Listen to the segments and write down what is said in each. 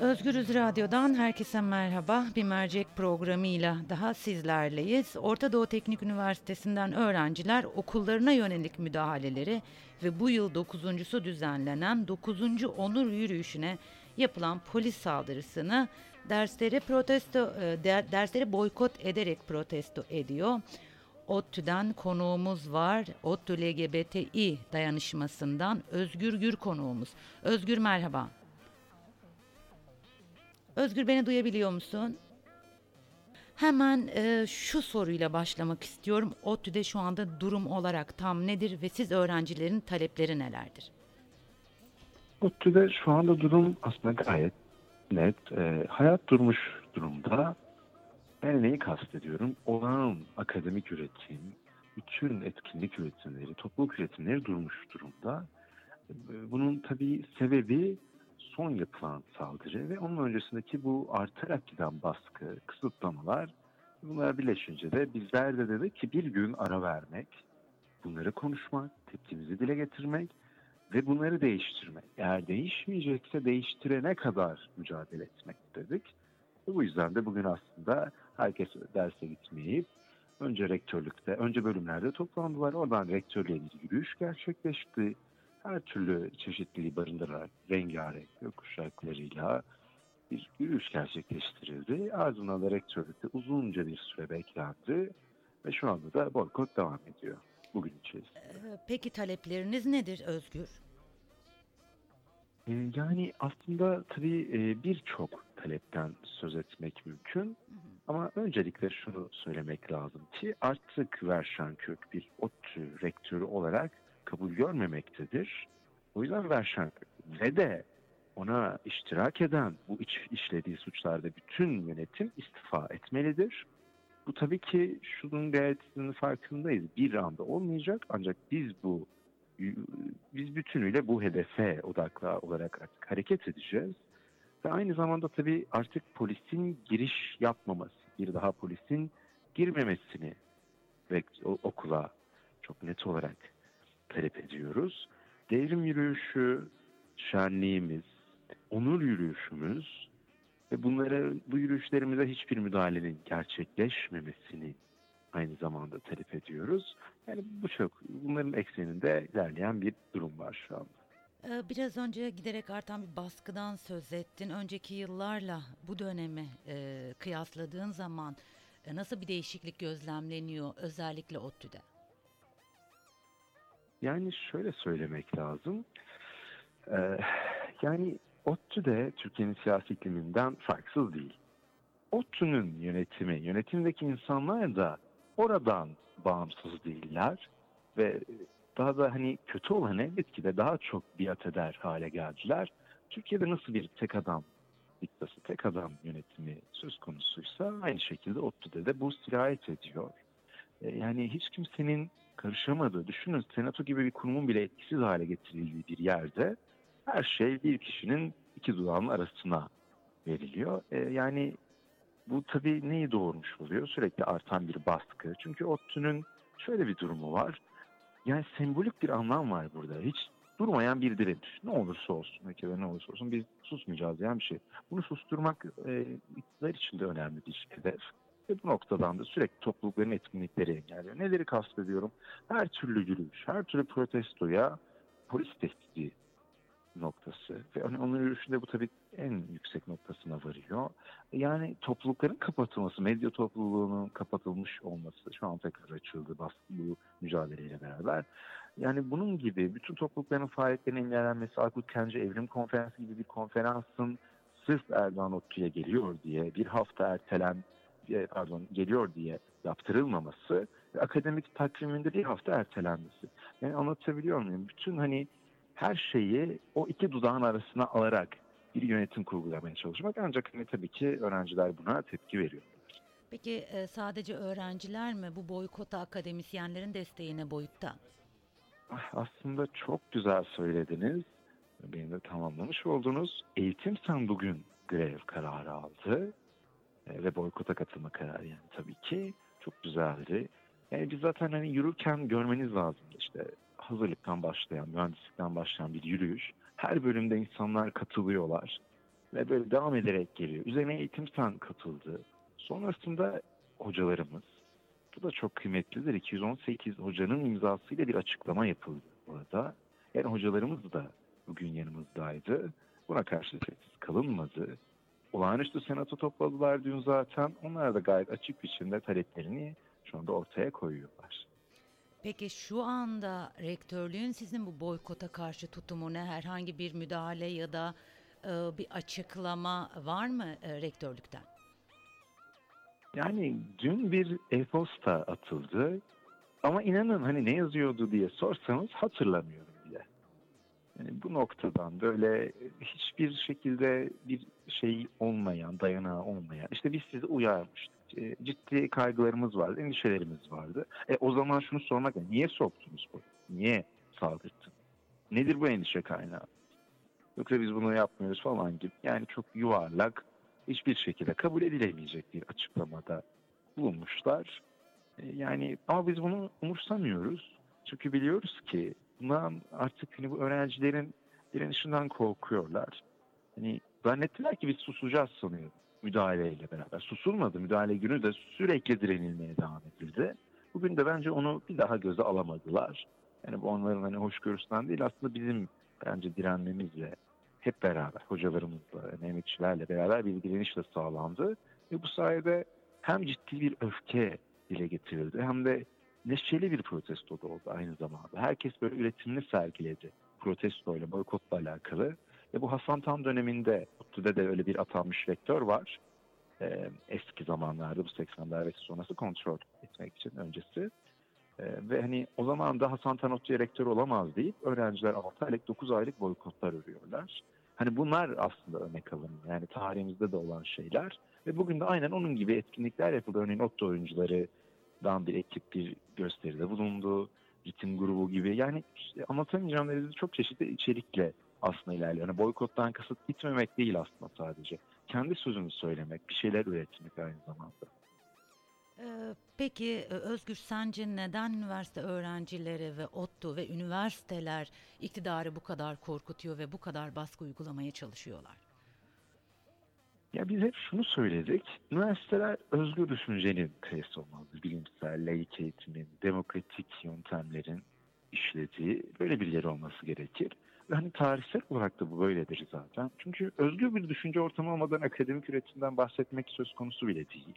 Özgürüz Radyo'dan herkese merhaba. Bir mercek programıyla daha sizlerleyiz. Orta Doğu Teknik Üniversitesi'nden öğrenciler okullarına yönelik müdahaleleri ve bu yıl dokuzuncusu düzenlenen 9. Onur Yürüyüşü'ne yapılan polis saldırısını dersleri protesto e, dersleri boykot ederek protesto ediyor. ODTÜ'den konuğumuz var. ODTÜ LGBTİ dayanışmasından Özgür Gür konuğumuz. Özgür merhaba. Özgür beni duyabiliyor musun? Hemen e, şu soruyla başlamak istiyorum. ODTÜ'de şu anda durum olarak tam nedir ve siz öğrencilerin talepleri nelerdir? ODTÜ'de şu anda durum aslında gayet net. E, hayat durmuş durumda. Ben neyi kastediyorum? Olağan akademik üretim, bütün etkinlik üretimleri, topluluk üretimleri durmuş durumda. E, bunun tabii sebebi son yapılan saldırı ve onun öncesindeki bu artarak giden baskı, kısıtlamalar bunlar birleşince de bizler de dedik ki bir gün ara vermek, bunları konuşmak, tepkimizi dile getirmek ve bunları değiştirmek. Eğer değişmeyecekse değiştirene kadar mücadele etmek dedik. Bu yüzden de bugün aslında herkes derse gitmeyip önce rektörlükte, önce bölümlerde toplandılar. Oradan rektörlüğe bir yürüyüş gerçekleşti her türlü çeşitliliği barındırarak rengarenk gökkuşaklarıyla bir yürüyüş gerçekleştirildi. Ardından da rektörlükte uzunca bir süre beklendi ve şu anda da boykot devam ediyor bugün içerisinde. Ee, peki talepleriniz nedir Özgür? Ee, yani aslında tabii e, birçok talepten söz etmek mümkün. Ama öncelikle şunu söylemek lazım ki artık Verşan Kök bir ODTÜ rektörü olarak kabul görmemektedir. O yüzden Verşank ve de ona iştirak eden bu iç, işlediği suçlarda bütün yönetim istifa etmelidir. Bu tabii ki şunun gayetinin farkındayız. Bir anda olmayacak ancak biz bu biz bütünüyle bu hedefe odaklı olarak artık hareket edeceğiz. Ve aynı zamanda tabii artık polisin giriş yapmaması, bir daha polisin girmemesini ve okula çok net olarak talep ediyoruz. Devrim yürüyüşü, şenliğimiz, onur yürüyüşümüz ve bunlara bu yürüyüşlerimize hiçbir müdahalenin gerçekleşmemesini aynı zamanda talep ediyoruz. Yani bu çok bunların ekseninde ilerleyen bir durum var şu anda. Ee, biraz önce giderek artan bir baskıdan söz ettin. Önceki yıllarla bu dönemi e, kıyasladığın zaman e, nasıl bir değişiklik gözlemleniyor özellikle ODTÜ'de? Yani şöyle söylemek lazım. Ee, yani ODTÜ Türkiye'nin siyasi ikliminden farksız değil. ODTÜ'nün yönetimi, yönetimdeki insanlar da oradan bağımsız değiller ve daha da hani kötü olan elbette de daha çok biat eder hale geldiler. Türkiye'de nasıl bir tek adam diktası, tek adam yönetimi söz konusuysa aynı şekilde ODTÜ'de de bu sirayet ediyor. Ee, yani hiç kimsenin karışamadığı, düşünün senato gibi bir kurumun bile etkisiz hale getirildiği bir yerde her şey bir kişinin iki dudağının arasına veriliyor. E, yani bu tabii neyi doğurmuş oluyor? Sürekli artan bir baskı. Çünkü ODTÜ'nün şöyle bir durumu var. Yani sembolik bir anlam var burada. Hiç durmayan bir direniş. Ne olursa olsun, ülkede ne olursa olsun biz susmayacağız yani bir şey. Bunu susturmak e, iktidar için de önemli bir hedef. Ve bu noktadan da sürekli toplulukların etkinlikleri engelliyor. Neleri kastediyorum? Her türlü yürüyüş, her türlü protestoya polis tehdidi noktası. Ve hani onun yürüyüşünde bu tabii en yüksek noktasına varıyor. Yani toplulukların kapatılması, medya topluluğunun kapatılmış olması şu an tekrar açıldı bu mücadeleyle beraber. Yani bunun gibi bütün toplulukların faaliyetlerinin engellenmesi, Akut Kence Evrim Konferansı gibi bir konferansın sırf Erdoğan Ottu'ya geliyor diye bir hafta ertelen pardon geliyor diye yaptırılmaması akademik takviminde bir hafta ertelenmesi. Yani anlatabiliyor muyum? Bütün hani her şeyi o iki dudağın arasına alarak bir yönetim kurgulamaya çalışmak ancak hani tabii ki öğrenciler buna tepki veriyor. Peki e, sadece öğrenciler mi bu boykota akademisyenlerin desteğine boyutta? Ah, aslında çok güzel söylediniz. Beni de tamamlamış oldunuz. Eğitim Sen bugün grev kararı aldı. E, ve boykota katılma kararı yani tabii ki çok güzeldi. Yani biz zaten hani yürürken görmeniz lazım işte hazırlıktan başlayan, mühendislikten başlayan bir yürüyüş. Her bölümde insanlar katılıyorlar ve böyle devam ederek geliyor. Üzerine eğitim sen katıldı. Sonrasında hocalarımız, bu da çok kıymetlidir. 218 hocanın imzasıyla bir açıklama yapıldı burada. Yani hocalarımız da bugün yanımızdaydı. Buna karşı sessiz kalınmadı. Olağanüstü senato topladılar dün zaten. Onlar da gayet açık biçimde taleplerini şu anda ortaya koyuyorlar. Peki şu anda rektörlüğün sizin bu boykota karşı tutumu ne? Herhangi bir müdahale ya da e, bir açıklama var mı e, rektörlükten? Yani dün bir e-posta atıldı. Ama inanın hani ne yazıyordu diye sorsanız hatırlamıyorum bile. Yani bu noktadan böyle hiçbir şekilde bir şey olmayan, dayanağı olmayan. işte biz sizi uyarmıştık. E, ciddi kaygılarımız vardı, endişelerimiz vardı. E, o zaman şunu sormak lazım. Niye soktunuz bu? Niye saldırdın? Nedir bu endişe kaynağı? Yoksa biz bunu yapmıyoruz falan gibi. Yani çok yuvarlak, hiçbir şekilde kabul edilemeyecek bir açıklamada bulunmuşlar. E, yani ama biz bunu umursamıyoruz. Çünkü biliyoruz ki bundan artık hani bu öğrencilerin direnişinden korkuyorlar. Hani zannettiler ki biz susacağız sanıyorum müdahaleyle beraber. Susulmadı. Müdahale günü de sürekli direnilmeye devam edildi. Bugün de bence onu bir daha göze alamadılar. Yani bu onların hani hoşgörüsünden değil aslında bizim bence direnmemizle hep beraber hocalarımızla, emekçilerle beraber bir direnişle sağlandı. Ve bu sayede hem ciddi bir öfke dile getirildi hem de neşeli bir protesto da oldu aynı zamanda. Herkes böyle üretimini sergiledi protestoyla, boykotla alakalı. Ve bu Hasan Tan döneminde ODTÜ'de de öyle bir atanmış rektör var. Ee, eski zamanlarda bu 80'ler ve sonrası kontrol etmek için öncesi. Ee, ve hani o zaman da Hasan Tan ODTÜ'ye rektör olamaz deyip öğrenciler 6 aylık 9 aylık boykotlar örüyorlar. Hani bunlar aslında örnek alınıyor. Yani tarihimizde de olan şeyler. Ve bugün de aynen onun gibi etkinlikler yapıldı. Örneğin ODTÜ oyuncularından bir ekip bir gösteride bulundu. Ritim grubu gibi. Yani işte anlatamayacağım derecede çok çeşitli içerikle aslında ilerliyor. Yani boykottan kasıt gitmemek değil aslında sadece. Kendi sözünü söylemek, bir şeyler üretmek aynı zamanda. Ee, peki e, Özgür sence neden üniversite öğrencileri ve ODTÜ ve üniversiteler iktidarı bu kadar korkutuyor ve bu kadar baskı uygulamaya çalışıyorlar? Ya biz hep şunu söyledik. Üniversiteler özgür düşüncenin kayısı olmalıdır. Bilimsel, laik eğitimin, demokratik yöntemlerin işlediği böyle bir yer olması gerekir. Hani tarihsel olarak da bu böyledir zaten. Çünkü özgür bir düşünce ortamı olmadan akademik üretimden bahsetmek söz konusu bile değil.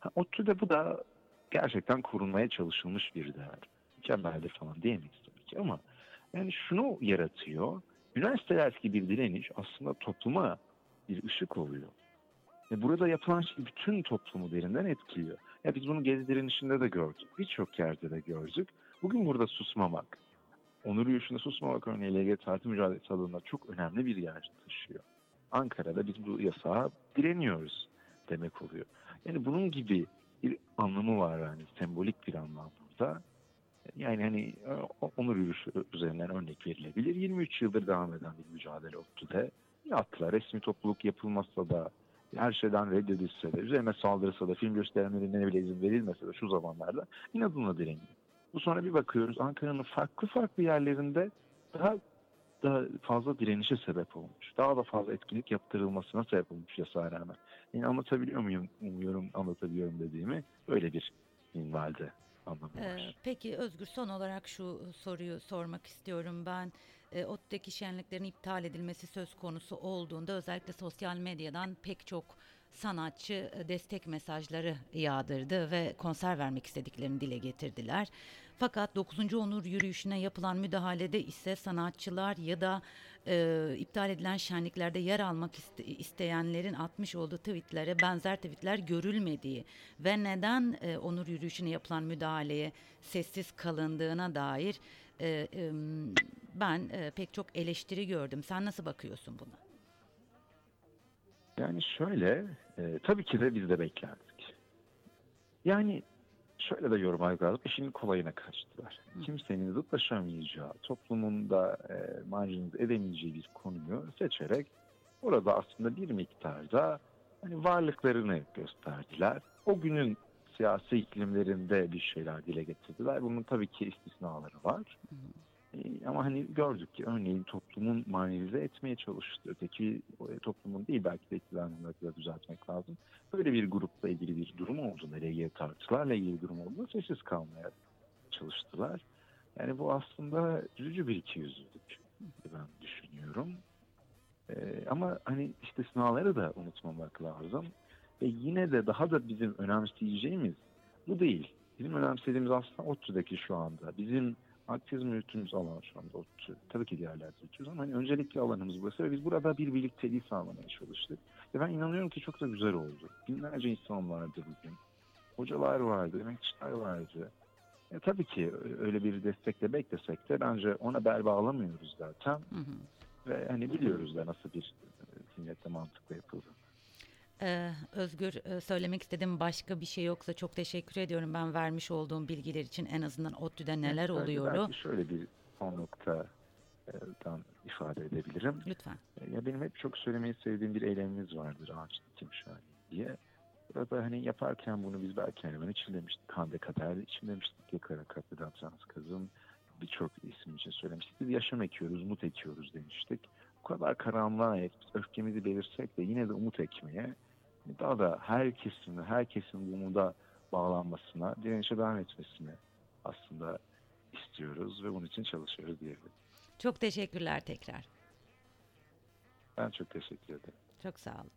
Ha, ODTÜ'de bu da gerçekten korunmaya çalışılmış bir değer. Mükemmeldir falan diyemeyiz tabii ki ama yani şunu yaratıyor. Üniversitelerdeki bir direniş aslında topluma bir ışık oluyor. Ve burada yapılan şey bütün toplumu derinden etkiliyor. Ya biz bunu gezi direnişinde de gördük. Birçok yerde de gördük. Bugün burada susmamak, onur yürüyüşünde susmamak örneği LGBT artı mücadelesi alanında çok önemli bir yer taşıyor. Ankara'da biz bu yasağa direniyoruz demek oluyor. Yani bunun gibi bir anlamı var yani sembolik bir anlam burada. Yani hani e, onur yürüyüşü üzerinden örnek verilebilir. 23 yıldır devam eden bir mücadele ODTÜ'de yaptılar. Resmi topluluk yapılmazsa da her şeyden reddedilse de, üzerine saldırsa da, film gösterenlerine bile izin verilmese de şu zamanlarda inadına direniyor. Bu sonra bir bakıyoruz Ankara'nın farklı farklı yerlerinde daha daha fazla direnişe sebep olmuş. Daha da fazla etkinlik yaptırılmasına sebep olmuş yasağa rağmen. Yani anlatabiliyor muyum? Umuyorum anlatabiliyorum dediğimi. Öyle bir minvalde anlamı. Ee, peki Özgür son olarak şu soruyu sormak istiyorum ben. E, ODTÜ'deki şenliklerin iptal edilmesi söz konusu olduğunda özellikle sosyal medyadan pek çok sanatçı e, destek mesajları yağdırdı ve konser vermek istediklerini dile getirdiler. Fakat 9. Onur yürüyüşüne yapılan müdahalede ise sanatçılar ya da e, iptal edilen şenliklerde yer almak iste, isteyenlerin atmış olduğu tweetlere benzer tweetler görülmediği ve neden e, Onur yürüyüşüne yapılan müdahaleye sessiz kalındığına dair e, e, ben e, pek çok eleştiri gördüm. Sen nasıl bakıyorsun buna? Yani şöyle, e, tabii ki de biz de beklerdik. Yani şöyle de yorumlamak lazım. İşin kolayına kaçtılar. Hı. Kimsenin zıtlaşamayacağı, toplumun da e, marjinize edemeyeceği bir konuyu seçerek orada aslında bir miktarda hani varlıklarını gösterdiler. O günün siyasi iklimlerinde bir şeyler dile getirdiler. Bunun tabii ki istisnaları var. E, ama hani gördük ki örneğin toplumun manevrize etmeye çalıştı. Öteki e, toplumun değil belki de iktidarını da düzeltmek lazım. Böyle bir grupla ilgili bir durum olduğunda, LGB tartışmalarla ilgili durum olduğunda sessiz kalmaya çalıştılar. Yani bu aslında üzücü bir ikiyüzlülük ben düşünüyorum. Ee, ama hani istisnaları da unutmamak lazım. Ve yine de daha da bizim önemseyeceğimiz bu değil. Bizim önemsediğimiz aslında ODTÜ'deki şu anda. Bizim aktivizm yürüttüğümüz alan şu anda ODTÜ. Tabii ki diğerler yürütüyoruz ama hani öncelikli alanımız burası ve biz burada bir birlikteliği sağlamaya çalıştık. Ve ben inanıyorum ki çok da güzel oldu. Binlerce insan vardı bugün. Hocalar vardı, emekçiler vardı. E, tabii ki öyle bir destekle beklesek de bence ona bel bağlamıyoruz zaten. Hı hı. Ve hani biliyoruz da nasıl bir zihniyetle mantıkla yapıldı. Ee, Özgür e, söylemek istediğim başka bir şey yoksa çok teşekkür ediyorum ben vermiş olduğum bilgiler için en azından ODTÜ'de neler evet, oluyor. Belki şöyle bir son noktadan ifade edebilirim. Lütfen. E, ya benim hep çok söylemeyi sevdiğim bir eylemimiz vardır ağaç dikim şahane diye. Burada hani yaparken bunu biz belki hani ben için demiştik. Hande Kader'de için demiştik. Yakara Kapı'dan Trans Kız'ın birçok isim için söylemiştik. Biz yaşam ekiyoruz, umut ekiyoruz demiştik. Bu kadar karanlığa öfkemizi belirsek de yine de umut ekmeye daha da herkesin, herkesin umuda bağlanmasına, direnişe devam etmesini aslında istiyoruz ve bunun için çalışıyoruz diyebilirim. Çok teşekkürler tekrar. Ben çok teşekkür ederim. Çok sağ olun.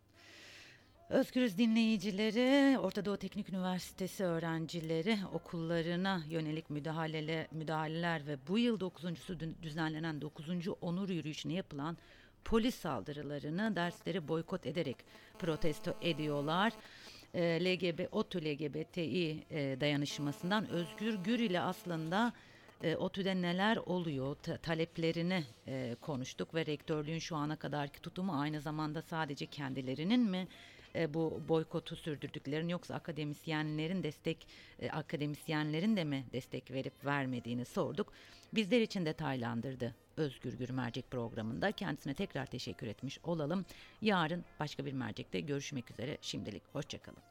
Özgürüz dinleyicileri, Orta Doğu Teknik Üniversitesi öğrencileri okullarına yönelik müdahale, müdahaleler ve bu yıl 9.sü düzenlenen 9. onur yürüyüşüne yapılan polis saldırılarını dersleri boykot ederek protesto ediyorlar. E, LGB, OTÜ LGBTİ e, dayanışmasından Özgür Gür ile aslında e, OTÜ'de neler oluyor ta, taleplerini e, konuştuk ve rektörlüğün şu ana kadarki tutumu aynı zamanda sadece kendilerinin mi e, bu boykotu sürdürdüklerin yoksa akademisyenlerin destek e, akademisyenlerin de mi destek verip vermediğini sorduk. Bizler için detaylandırdı Özgür Gür Mercek programında. Kendisine tekrar teşekkür etmiş olalım. Yarın başka bir mercekte görüşmek üzere. Şimdilik hoşçakalın.